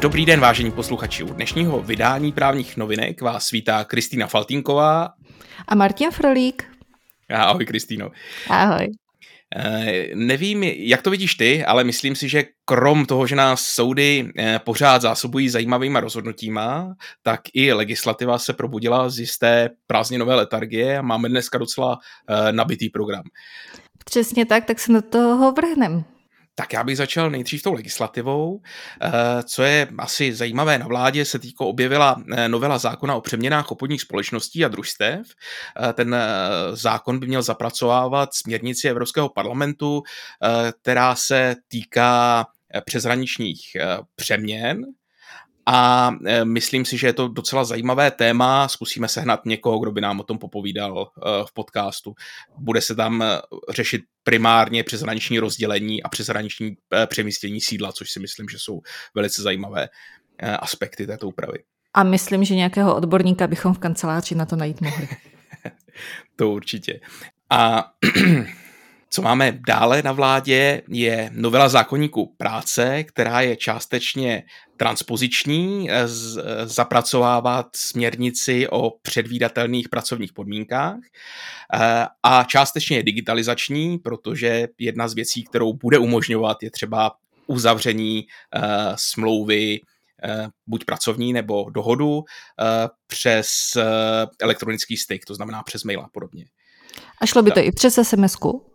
Dobrý den, vážení posluchači. U dnešního vydání právních novinek vás vítá Kristýna Faltinková a Martin Frolík. Ahoj, Kristýno. Ahoj. Eh, nevím, jak to vidíš ty, ale myslím si, že krom toho, že nás soudy eh, pořád zásobují zajímavýma rozhodnutíma, tak i legislativa se probudila z jisté prázdninové letargie a máme dneska docela eh, nabitý program. Přesně tak, tak se do toho vrhnem. Tak já bych začal nejdřív tou legislativou. Eh, co je asi zajímavé na vládě, se týko objevila eh, novela zákona o přeměnách obchodních společností a družstev. Eh, ten zákon by měl zapracovávat směrnici Evropského parlamentu, která se týká přeshraničních přeměn a e, myslím si, že je to docela zajímavé téma. Zkusíme sehnat někoho, kdo by nám o tom popovídal e, v podcastu. Bude se tam e, řešit primárně přeshraniční rozdělení a přeshraniční přemístění sídla, což si myslím, že jsou velice zajímavé aspekty této úpravy. A myslím, že nějakého odborníka bychom v kanceláři na to najít mohli. to určitě. A Co máme dále na vládě, je novela zákonníku práce, která je částečně transpoziční, eh, eh, zapracovávat směrnici o předvídatelných pracovních podmínkách eh, a částečně je digitalizační, protože jedna z věcí, kterou bude umožňovat, je třeba uzavření smlouvy buď pracovní nebo dohodu přes elektronický styk, to znamená přes mail a podobně. A šlo by to tak. i přes sms -ku?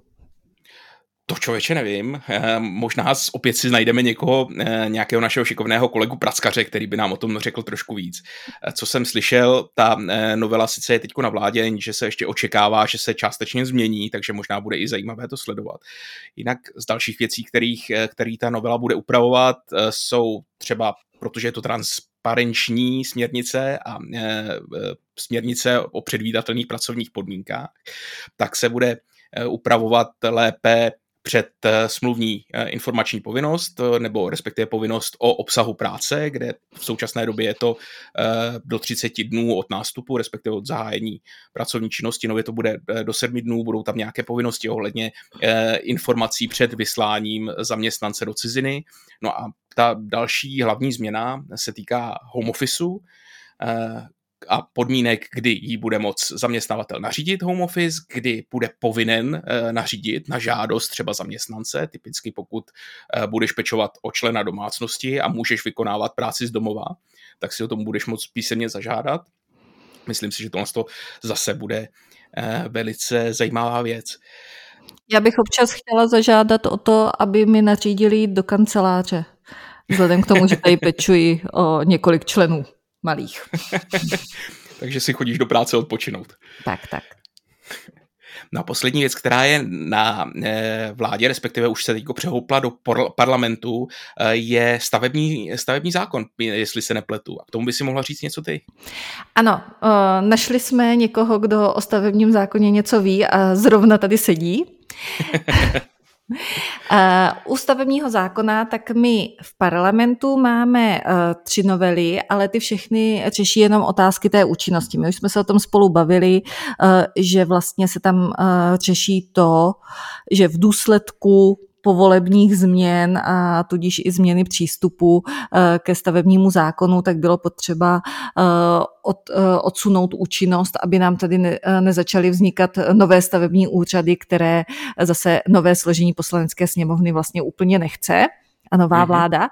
To člověče nevím. Eh, možná opět si najdeme někoho, eh, nějakého našeho šikovného kolegu Prackaře, který by nám o tom řekl trošku víc. Eh, co jsem slyšel, ta novela sice je teď na vládě, že se ještě očekává, že se částečně změní, takže možná bude i zajímavé to sledovat. Jinak z dalších věcí, kterých, který ta novela bude upravovat, jsou třeba, protože je to transparenční směrnice a směrnice o předvídatelných pracovních podmínkách, tak se bude upravovat lépe před eh, smluvní eh, informační povinnost, eh, nebo respektive povinnost o obsahu práce, kde v současné době je to do 30 dnů od nástupu, respektive od zahájení pracovní činnosti. Nově to bude do 7 dnů, budou tam nějaké povinnosti ohledně informací před vysláním zaměstnance do ciziny. No a ta další hlavní změna se týká home officeu, a podmínek, kdy jí bude moc zaměstnavatel nařídit home office, kdy bude povinen eh, nařídit na žádost třeba zaměstnance, typicky pokud eh, budeš pečovat o člena domácnosti a můžeš vykonávat práci z domova, tak si o tom budeš moc písemně zažádat. Myslím si, že tohle zase bude eh, velice zajímavá věc. Já bych občas chtěla zažádat o to, aby mi nařídili do kanceláře. Vzhledem k tomu, že tady pečuji o několik členů malých. Takže si chodíš do práce odpočinout. Tak, tak. No a poslední věc, která je na eh, vládě, respektive už se teď přehoupla do parlamentu, eh, je stavební, stavební zákon, jestli se nepletu. A k tomu by si mohla říct něco ty? Ano, eh, našli jsme někoho, kdo o stavebním zákoně něco ví a zrovna tady sedí. Uh, u stavebního zákona, tak my v parlamentu máme uh, tři novely, ale ty všechny řeší jenom otázky té účinnosti. My už jsme se o tom spolu bavili, uh, že vlastně se tam řeší to, že v důsledku povolebních změn a tudíž i změny přístupu eh, ke stavebnímu zákonu, tak bylo potřeba eh, od, eh, odsunout účinnost, aby nám tady ne, nezačaly vznikat nové stavební úřady, které zase nové složení poslanecké sněmovny vlastně úplně nechce a nová mm-hmm. vláda.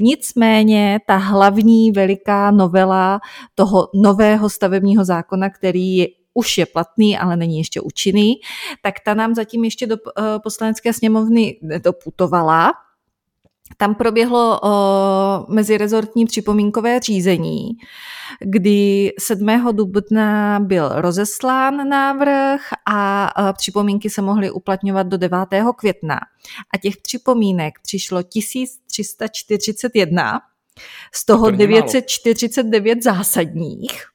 Nicméně ta hlavní veliká novela toho nového stavebního zákona, který už je platný, ale není ještě účinný, tak ta nám zatím ještě do eh, poslanecké sněmovny nedoputovala. Tam proběhlo uh, mezirezortní připomínkové řízení, kdy 7. dubna byl rozeslán návrh a uh, připomínky se mohly uplatňovat do 9. května. A těch připomínek přišlo 1341, z toho 949 zásadních.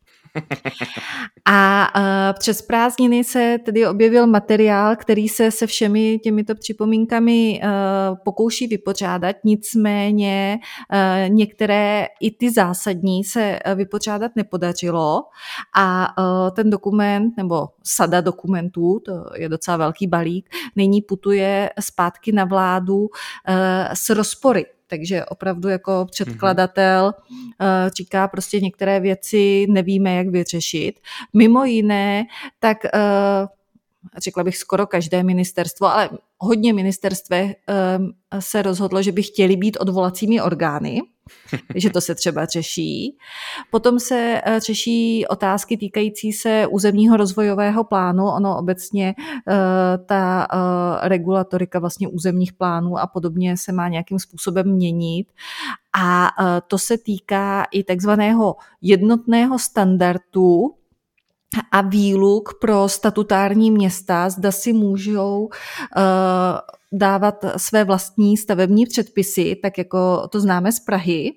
A uh, přes prázdniny se tedy objevil materiál, který se se všemi těmito připomínkami uh, pokouší vypořádat, nicméně uh, některé i ty zásadní se vypořádat nepodařilo. A ten dokument nebo sada dokumentů, to je docela velký balík, nyní putuje zpátky na vládu s rozpory takže opravdu jako předkladatel mm-hmm. říká prostě některé věci nevíme, jak vyřešit. Mimo jiné, tak řekla bych skoro každé ministerstvo, ale hodně ministerstve se rozhodlo, že by chtěli být odvolacími orgány, že to se třeba řeší. Potom se eh, řeší otázky týkající se územního rozvojového plánu. Ono obecně eh, ta eh, regulatorika vlastně územních plánů a podobně se má nějakým způsobem měnit. A to se týká i takzvaného jednotného standardu a výluk pro statutární města, zda si můžou uh, dávat své vlastní stavební předpisy, tak jako to známe z Prahy.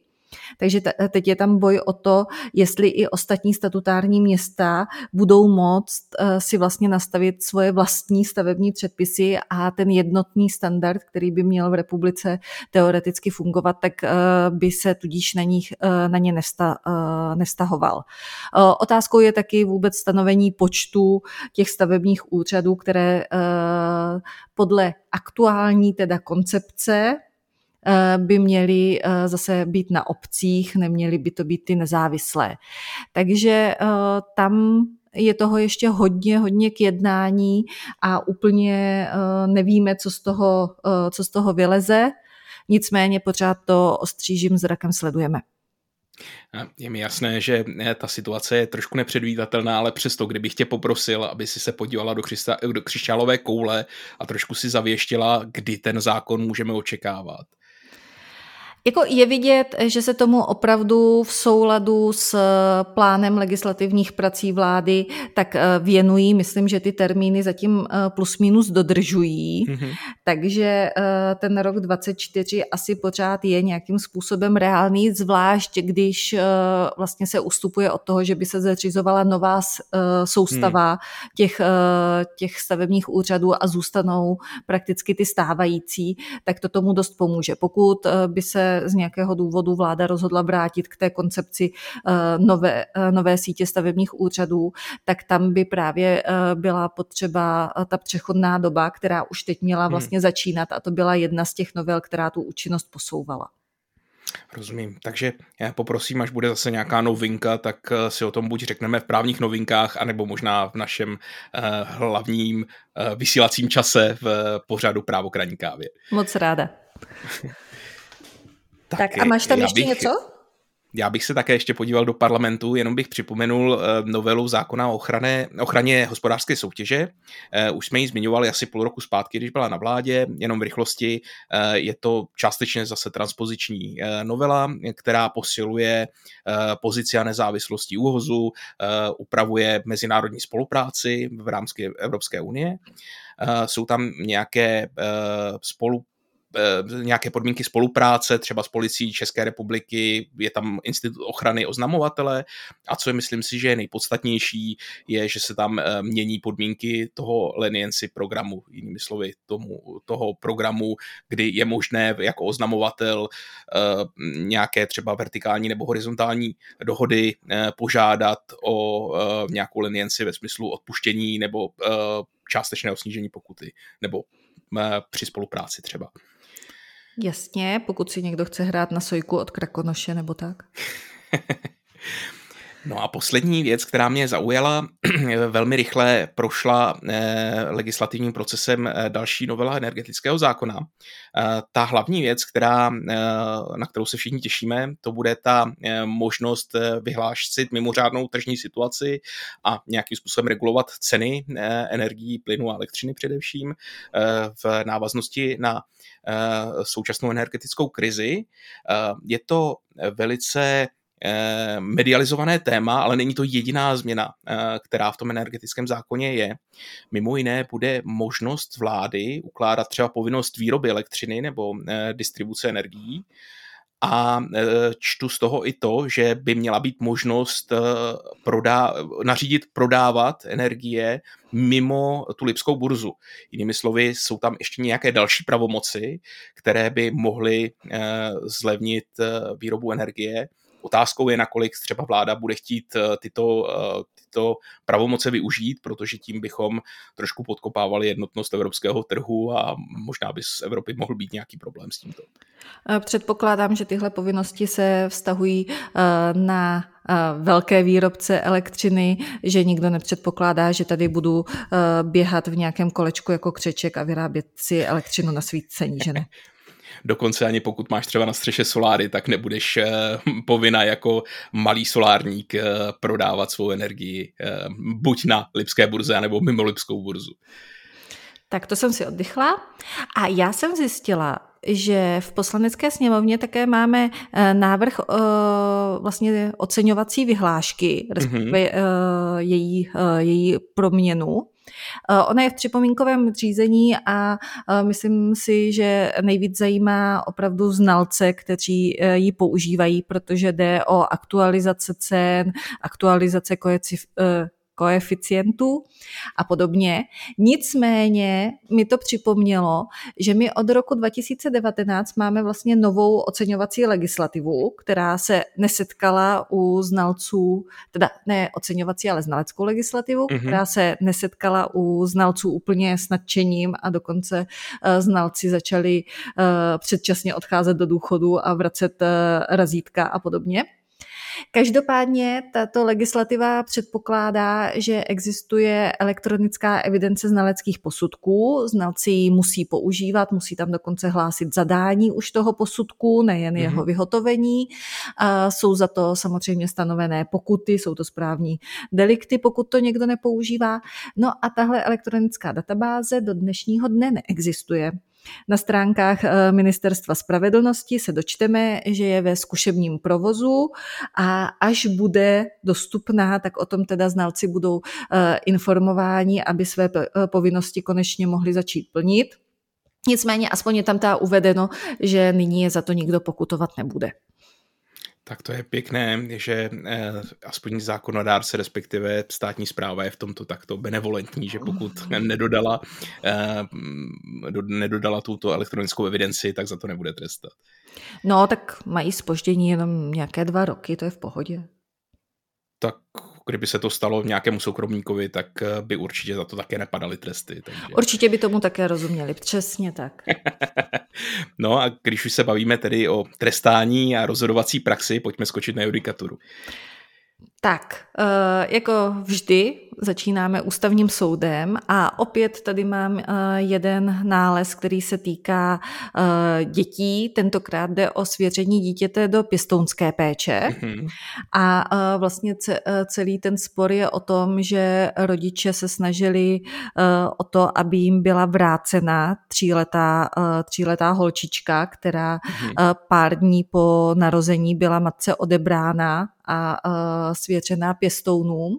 Takže teď je tam boj o to, jestli i ostatní statutární města budou moct eh, si vlastně nastavit svoje vlastní stavební předpisy a ten jednotný standard, který by měl v republice teoreticky fungovat, tak eh, by se tudíž na, nich, eh, na ně nestahoval. Otázkou je taky vůbec stanovení počtu těch stavebních úřadů, které podle aktuální teda koncepce by měly eh, zase být na obcích, neměly by to být ty nezávislé. Takže eh, tam je toho ještě hodně, hodně k jednání a úplně nevíme, co z toho, co z toho vyleze. Nicméně pořád to ostřížím zrakem sledujeme. Je mi jasné, že ta situace je trošku nepředvídatelná, ale přesto, kdybych tě poprosil, aby si se podívala do, křista, do křišťálové koule a trošku si zavěštila, kdy ten zákon můžeme očekávat. Jako je vidět, že se tomu opravdu v souladu s plánem legislativních prací vlády tak eh, věnují. Myslím, že ty termíny zatím eh, plus minus dodržují. Mm-hmm. Takže eh, ten rok 24 asi pořád je nějakým způsobem reálný, zvlášť když vlastně se ustupuje od toho, že by se zařizovala nová soustava mm. těch, těch stavebních úřadů a zůstanou prakticky ty stávající, tak to tomu dost pomůže. Pokud by se z nějakého důvodu vláda rozhodla vrátit k té koncepci eh, nové, eh, nové sítě stavebních úřadů, tak tam by právě eh, byla potřeba ta přechodná doba, která už teď měla hmm. vlastně hmm. začínat a to byla jedna z těch novel, která tu účinnost posouvala. Rozumím. Takže já poprosím, až bude zase nějaká novinka, tak si o tom buď řekneme v právních novinkách, anebo možná v našem uh, hlavním uh, vysílacím čase v pořadu Právo kraní kávě. Moc ráda. Tak, tak a máš tam ještě bych, něco? Já bych se také ještě podíval do parlamentu, jenom bych připomenul eh, novelu zákona o ochraně, ochraně hospodářské soutěže. Eh, už jsme ji zmiňovali asi půl roku zpátky, když byla na vládě, jenom v rychlosti. Eh, je to částečně zase transpoziční novela, která posiluje pozici a nezávislosti úhozu, upravuje mezinárodní spolupráci v rámci Evropské unie. Jsou tam nějaké spolu Eh, nějaké podmínky spolupráce, třeba s policií České republiky, je tam institut ochrany oznamovatele a co je, myslím si, že je nejpodstatnější, je, že se tam eh, mění podmínky toho leniency programu, jinými slovy tomu, toho programu, kdy je možné jako oznamovatel eh, nějaké třeba vertikální nebo horizontální dohody požádat o nějakou lenienci ve smyslu odpuštění nebo částečného snížení pokuty nebo při spolupráci třeba. Jasně, pokud si někdo chce hrát na sojku od Krakonoše nebo tak. No a poslední věc, která mě zaujala, velmi rychle prošla eh, legislativním procesem eh, další novela energetického zákona. Eh, ta hlavní věc, která, na kterou se všichni těšíme, to bude ta možnost vyhlášit mimořádnou tržní situaci a nějakým způsobem regulovat ceny energií, plynu a elektřiny především v návaznosti na současnou energetickou krizi. Je to velice medializované téma, ale není to jediná změna, eh, která v tom energetickém zákoně je. Mimo jiné bude možnost vlády ukládat třeba povinnost výroby elektřiny nebo eh, distribuce energií, a čtu z toho i to, že by měla být možnost prodá, nařídit prodávat energie mimo tu Lipskou burzu. Jinými slovy, jsou tam ještě nějaké další pravomoci, které by mohly zlevnit výrobu energie Otázkou je, nakolik třeba vláda bude chtít tyto, tyto pravomoce využít, protože tím bychom trošku podkopávali jednotnost evropského trhu a možná by z Evropy mohl být nějaký problém s tímto. Předpokládám, že tyhle povinnosti se vztahují na velké výrobce elektřiny, že nikdo nepředpokládá, že tady budu běhat v nějakém kolečku jako křeček a vyrábět si elektřinu na svý cení, že ne? Dokonce ani pokud máš třeba na střeše soláry, tak nebudeš eh, povinna jako malý solárník eh, prodávat svou energii eh, buď na Lipské burze, nebo mimo Lipskou burzu. Tak to jsem si oddychla. A já jsem zjistila, že v poslanecké sněmovně také máme návrh vlastně oceňovací vyhlášky, respektive mm-hmm. její, její proměnu. Eh, ona je v připomínkovém řízení a eh, myslím si, že nejvíc zajímá opravdu znalce, kteří eh, ji používají, protože jde o aktualizace cen, aktualizace koeficientů a podobně. Nicméně mi to připomnělo, že my od roku 2019 máme vlastně novou oceňovací legislativu, která se nesetkala u znalců, teda ne oceňovací, ale znaleckou legislativu, mm-hmm. která se nesetkala u znalců úplně s nadšením a dokonce uh, znalci začali uh, předčasně odcházet do důchodu a vracet uh, razítka a podobně. Každopádně tato legislativa předpokládá, že existuje elektronická evidence znaleckých posudků. Znalci ji musí používat, musí tam dokonce hlásit zadání už toho posudku, nejen mm-hmm. jeho vyhotovení. A jsou za to samozřejmě stanovené pokuty, jsou to správní delikty, pokud to někdo nepoužívá. No a tahle elektronická databáze do dnešního dne neexistuje. Na stránkách eh, Ministerstva spravedlnosti se dočteme, že je ve zkušebním provozu a až bude dostupná, tak o tom teda znalci budou eh, informováni, aby své eh, povinnosti konečně mohli začít plnit. Nicméně aspoň je tam ta uvedeno, že nyní je za to nikdo pokutovat nebude. Tak to je pěkné, že eh, aspoň zákonodárce, respektive státní zpráva je v tomto takto benevolentní, že pokud nedodala, eh, do, nedodala tuto elektronickou evidenci, tak za to nebude trestat. No, tak mají spoždění jenom nějaké dva roky, to je v pohodě. Tak kdyby se to stalo nějakému soukromníkovi, tak eh, by určitě za to také nepadaly tresty. Takže... Určitě by tomu také rozuměli, přesně tak. no a když už se bavíme tedy o trestání a rozhodovací praxi, pojďme skočit na judikaturu. Tak, eh, jako vždy začínáme ústavním soudem a opět tady mám eh, jeden nález, který se týká eh, dětí. Tentokrát jde o svěření dítěte do pěstounské péče mm-hmm. a vlastně celý ten spor je o tom, že rodiče se snažili o to, aby jim byla vrácena tříletá, tříletá holčička, která mm-hmm. pár dní po narození byla matce odebrána a svěřená pěstounům.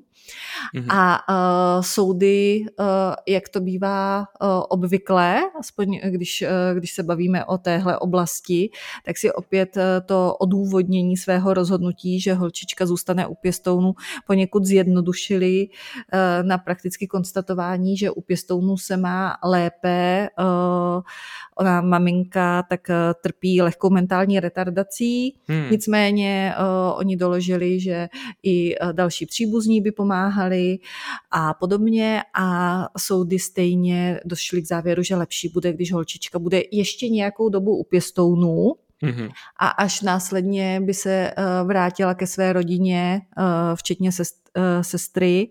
Mm-hmm. A uh, soudy, uh, jak to bývá uh, obvyklé, aspoň když, uh, když se bavíme o téhle oblasti, tak si opět uh, to odůvodnění svého rozhodnutí, že holčička zůstane u pěstounu, poněkud zjednodušili uh, na prakticky konstatování, že u pěstounu se má lépe, uh, ona maminka tak uh, trpí lehkou mentální retardací, hmm. nicméně uh, oni doložili, že i uh, další příbuzní by pomáhali pomáhali a podobně a soudy stejně došly k závěru, že lepší bude, když holčička bude ještě nějakou dobu u pěstounů, Mm-hmm. A až následně by se uh, vrátila ke své rodině, uh, včetně uh, sestry,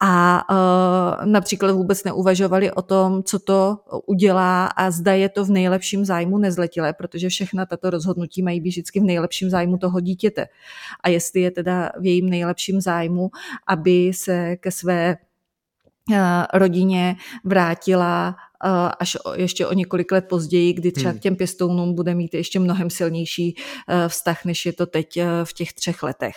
a uh, například vůbec neuvažovali o tom, co to udělá a zda je to v nejlepším zájmu nezletilé, protože všechna tato rozhodnutí mají být vždycky v nejlepším zájmu toho dítěte. A jestli je teda v jejím nejlepším zájmu, aby se ke své rodině vrátila až ještě o několik let později, kdy třeba hmm. k těm pěstounům bude mít ještě mnohem silnější vztah, než je to teď v těch třech letech.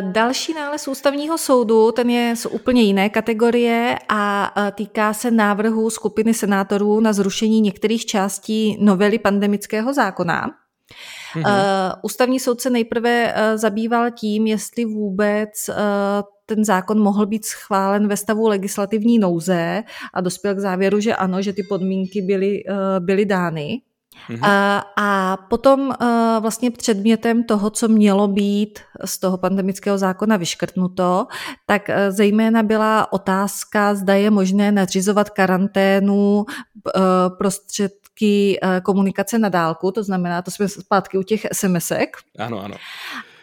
Další nález ústavního soudu, ten je z úplně jiné kategorie a týká se návrhu skupiny senátorů na zrušení některých částí novely pandemického zákona. Mm-hmm. Uh, ústavní soud se nejprve uh, zabýval tím, jestli vůbec uh, ten zákon mohl být schválen ve stavu legislativní nouze a dospěl k závěru, že ano, že ty podmínky byly, byly dány. Mm-hmm. A, a potom uh, vlastně předmětem toho, co mělo být z toho pandemického zákona vyškrtnuto, tak uh, zejména byla otázka, zda je možné nařizovat karanténu uh, prostředky uh, komunikace na dálku, to znamená, to jsme zpátky u těch SMSek. Ano, ano.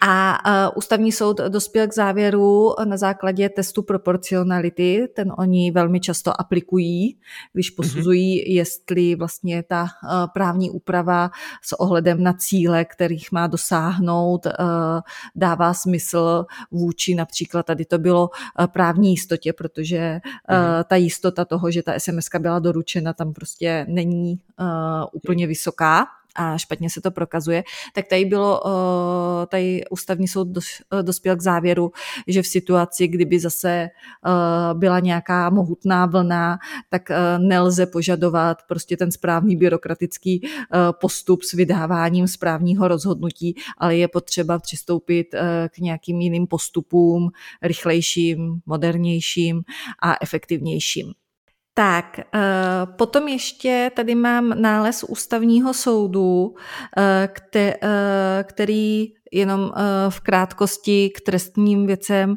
A ústavní soud dospěl k závěru na základě testu proporcionality, ten oni velmi často aplikují, když mhm. posuzují, mm-hmm. jestli vlastně ta právní úprava s ohledem na cíle, kterých má dosáhnout, dává smysl vůči například tady to bylo právní jistotě, protože mm-hmm. ta jistota toho, že ta SMS byla doručena, tam prostě není úplně vysoká a špatně se to prokazuje, tak tady bylo, eh, tady ústavní soud eh, dospěl k závěru, že v situaci, kdyby zase eh, byla nějaká mohutná vlna, tak nelze požadovat prostě ten správný byrokratický postup s vydáváním správního rozhodnutí, ale je potřeba přistoupit k nějakým jiným postupům, rychlejším, modernějším a efektivnějším. Tak, eh, potom ještě tady mám nález ústavního soudu, eh, eh, který jenom v krátkosti k trestním věcem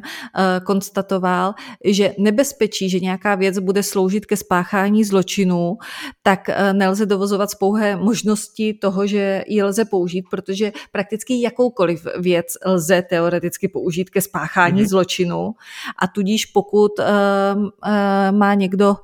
konstatoval, že nebezpečí, že nějaká věc bude sloužit ke spáchání zločinu, tak nelze dovozovat z pouhé možnosti toho, že ji lze použít, protože prakticky jakoukoliv věc lze teoreticky použít ke spáchání mm-hmm. zločinu a tudíž pokud má někdo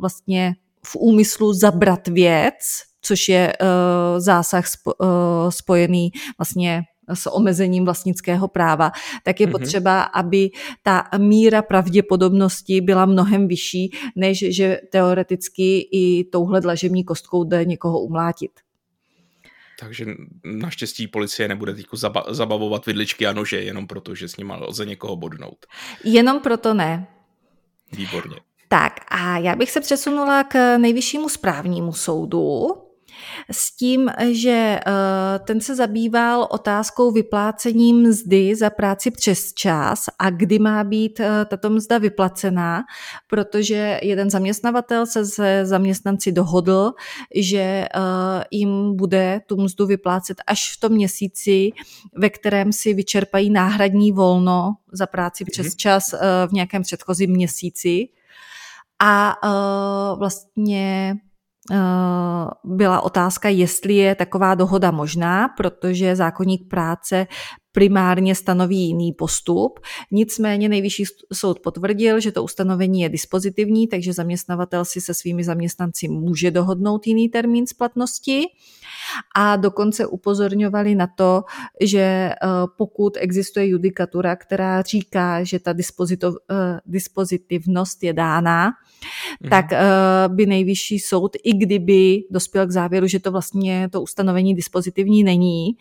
vlastně v úmyslu zabrat věc, což je uh, zásah spo, uh, spojený vlastně s omezením vlastnického práva, tak je mm-hmm. potřeba, aby ta míra pravděpodobnosti byla mnohem vyšší, než že teoreticky i touhle dlažební kostkou jde někoho umlátit. Takže naštěstí policie nebude teď zabavovat vidličky a nože jenom proto, že s nimi lze někoho bodnout. Jenom proto ne. Výborně. Tak a já bych se přesunula k nejvyššímu správnímu soudu, s tím, že eh, ten se zabýval otázkou vyplácení mzdy za práci přes čas a kdy má být eh, tato mzda vyplacená, protože jeden zaměstnavatel se se zaměstnanci dohodl, že eh, jim bude tu mzdu vyplácet až v tom měsíci, ve kterém si vyčerpají náhradní volno za práci přes mhm. čas v nějakém předchozím měsíci. A vlastně byla otázka, jestli je taková dohoda možná, protože zákonník práce primárně stanoví jiný postup. Nicméně nejvyšší soud potvrdil, že to ustanovení je dispozitivní, takže zaměstnavatel si se svými zaměstnanci může dohodnout jiný termín splatnosti a dokonce upozorňovali na to, že eh, pokud existuje judikatura, která říká, že ta eh, dispozitivnost je dána, mm. tak eh, by nejvyšší soud, i kdyby dospěl k závěru, že to vlastně to ustanovení dispozitivní není,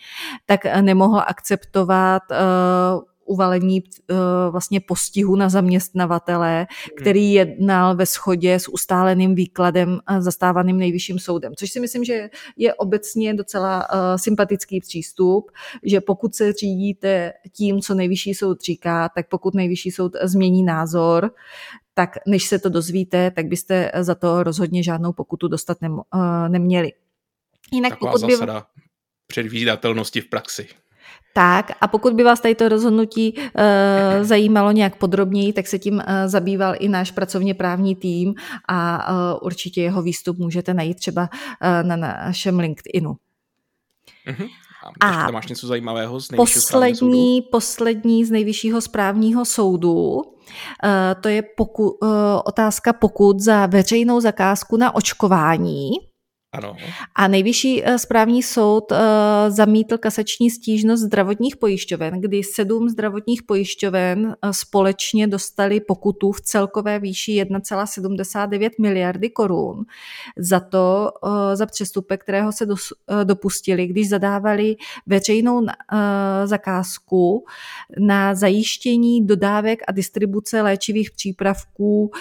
tak nemohl akceptovat uvalení uh, vlastně postihu na zaměstnavatele, hmm. který jednal ve shodě s ustáleným výkladem zastávaným nejvyšším soudem. Což si myslím, že je obecně docela uh, sympatický přístup, že pokud se řídíte tím, co nejvyšší soud říká, tak pokud nejvyšší soud změní názor, tak než se to dozvíte, tak byste za to rozhodně žádnou pokutu dostat nem, uh, neměli. Jinak Taková pokud by... předvídatelnosti v praxi. Tak a pokud by vás tady to rozhodnutí uh, zajímalo nějak podrobněji, tak se tím uh, zabýval i náš pracovně právní tým a uh, určitě jeho výstup můžete najít třeba uh, na našem LinkedInu. Uh-huh. A, a máš něco zajímavého z poslední, poslední z nejvyššího správního soudu, to je poku, otázka pokud za veřejnou zakázku na očkování. Ano. A nejvyšší eh, správní soud uh, zamítl kasační stížnost zdravotních pojišťoven, kdy sedm zdravotních pojišťoven uh, společně dostali pokutu v celkové výši 1,79 miliardy korun za to, za přestupek, kterého se dopustili, když zadávali veřejnou zakázku na zajištění dodávek a distribuce léčivých přípravků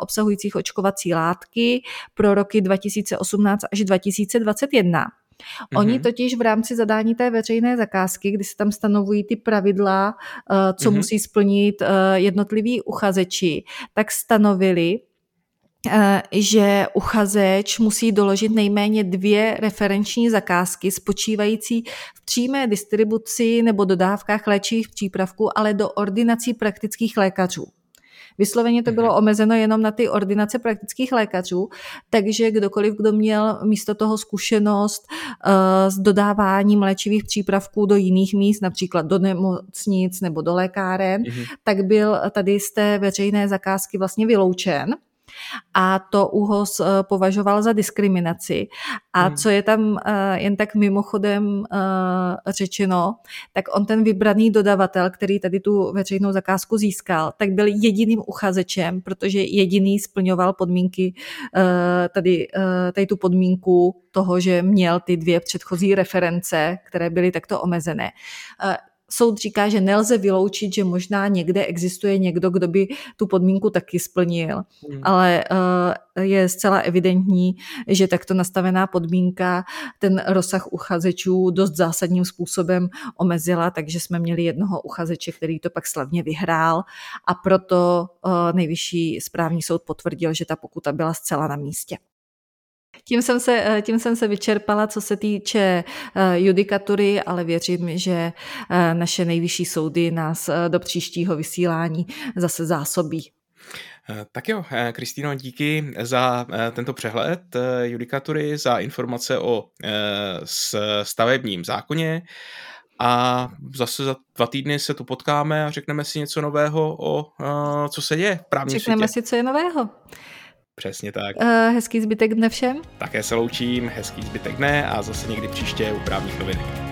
obsahujících očkovací látky pro roky 2018 2018 až 2021. Mm-hmm. Oni totiž v rámci zadání té veřejné zakázky, kdy se tam stanovují ty pravidla, eh, co mm-hmm. musí splnit eh, jednotliví uchazeči, tak stanovili, Eh, že uchazeč musí doložit nejméně dvě referenční zakázky spočívající v přímé distribuci nebo dodávkách léčivých přípravků, ale do ordinací praktických lékařů. Vysloveně to bylo mhm. omezeno jenom na ty ordinace praktických lékařů, takže kdokoliv, kdo měl místo toho zkušenost uh, s dodáváním léčivých přípravků do jiných míst, například do nemocnic nebo do lékáren, mm-hmm. tak byl tady z té veřejné zakázky vlastně vyloučen a to ÚHOS eh, považoval za diskriminaci. A hmm. co je tam eh, jen tak mimochodem eh, řečeno, tak on ten vybraný dodavatel, který tady tu veřejnou zakázku získal, tak byl jediným uchazečem, protože jediný splňoval podmínky, tady, tady tu podmínku toho, že měl ty dvě předchozí reference, které byly takto omezené soud říká, že nelze vyloučit, že možná někde existuje někdo, kdo by tu podmínku taky splnil, hmm. ale uh, je zcela evidentní, že takto nastavená podmínka ten rozsah uchazečů dost zásadním způsobem omezila, takže jsme měli jednoho uchazeče, který to pak slavně vyhrál a proto uh, nejvyšší správní soud potvrdil, že ta pokuta byla zcela na místě. Tím jsem, se, eh, tím jsem se vyčerpala, co se týče eh, judikatury, ale věřím, že eh, naše nejvyšší soudy nás do příštího vysílání zase zásobí. Tak jo, Kristýno, díky za tento přehled judikatury, za informace o stavebním zákoně a zase za dva týdny se tu potkáme a řekneme si něco nového o co se děje v právním Řekneme světě. si, co je nového. Přesně tak. Uh, hezký zbytek dne všem. Také se loučím, hezký zbytek dne a zase někdy příště u právních novinek.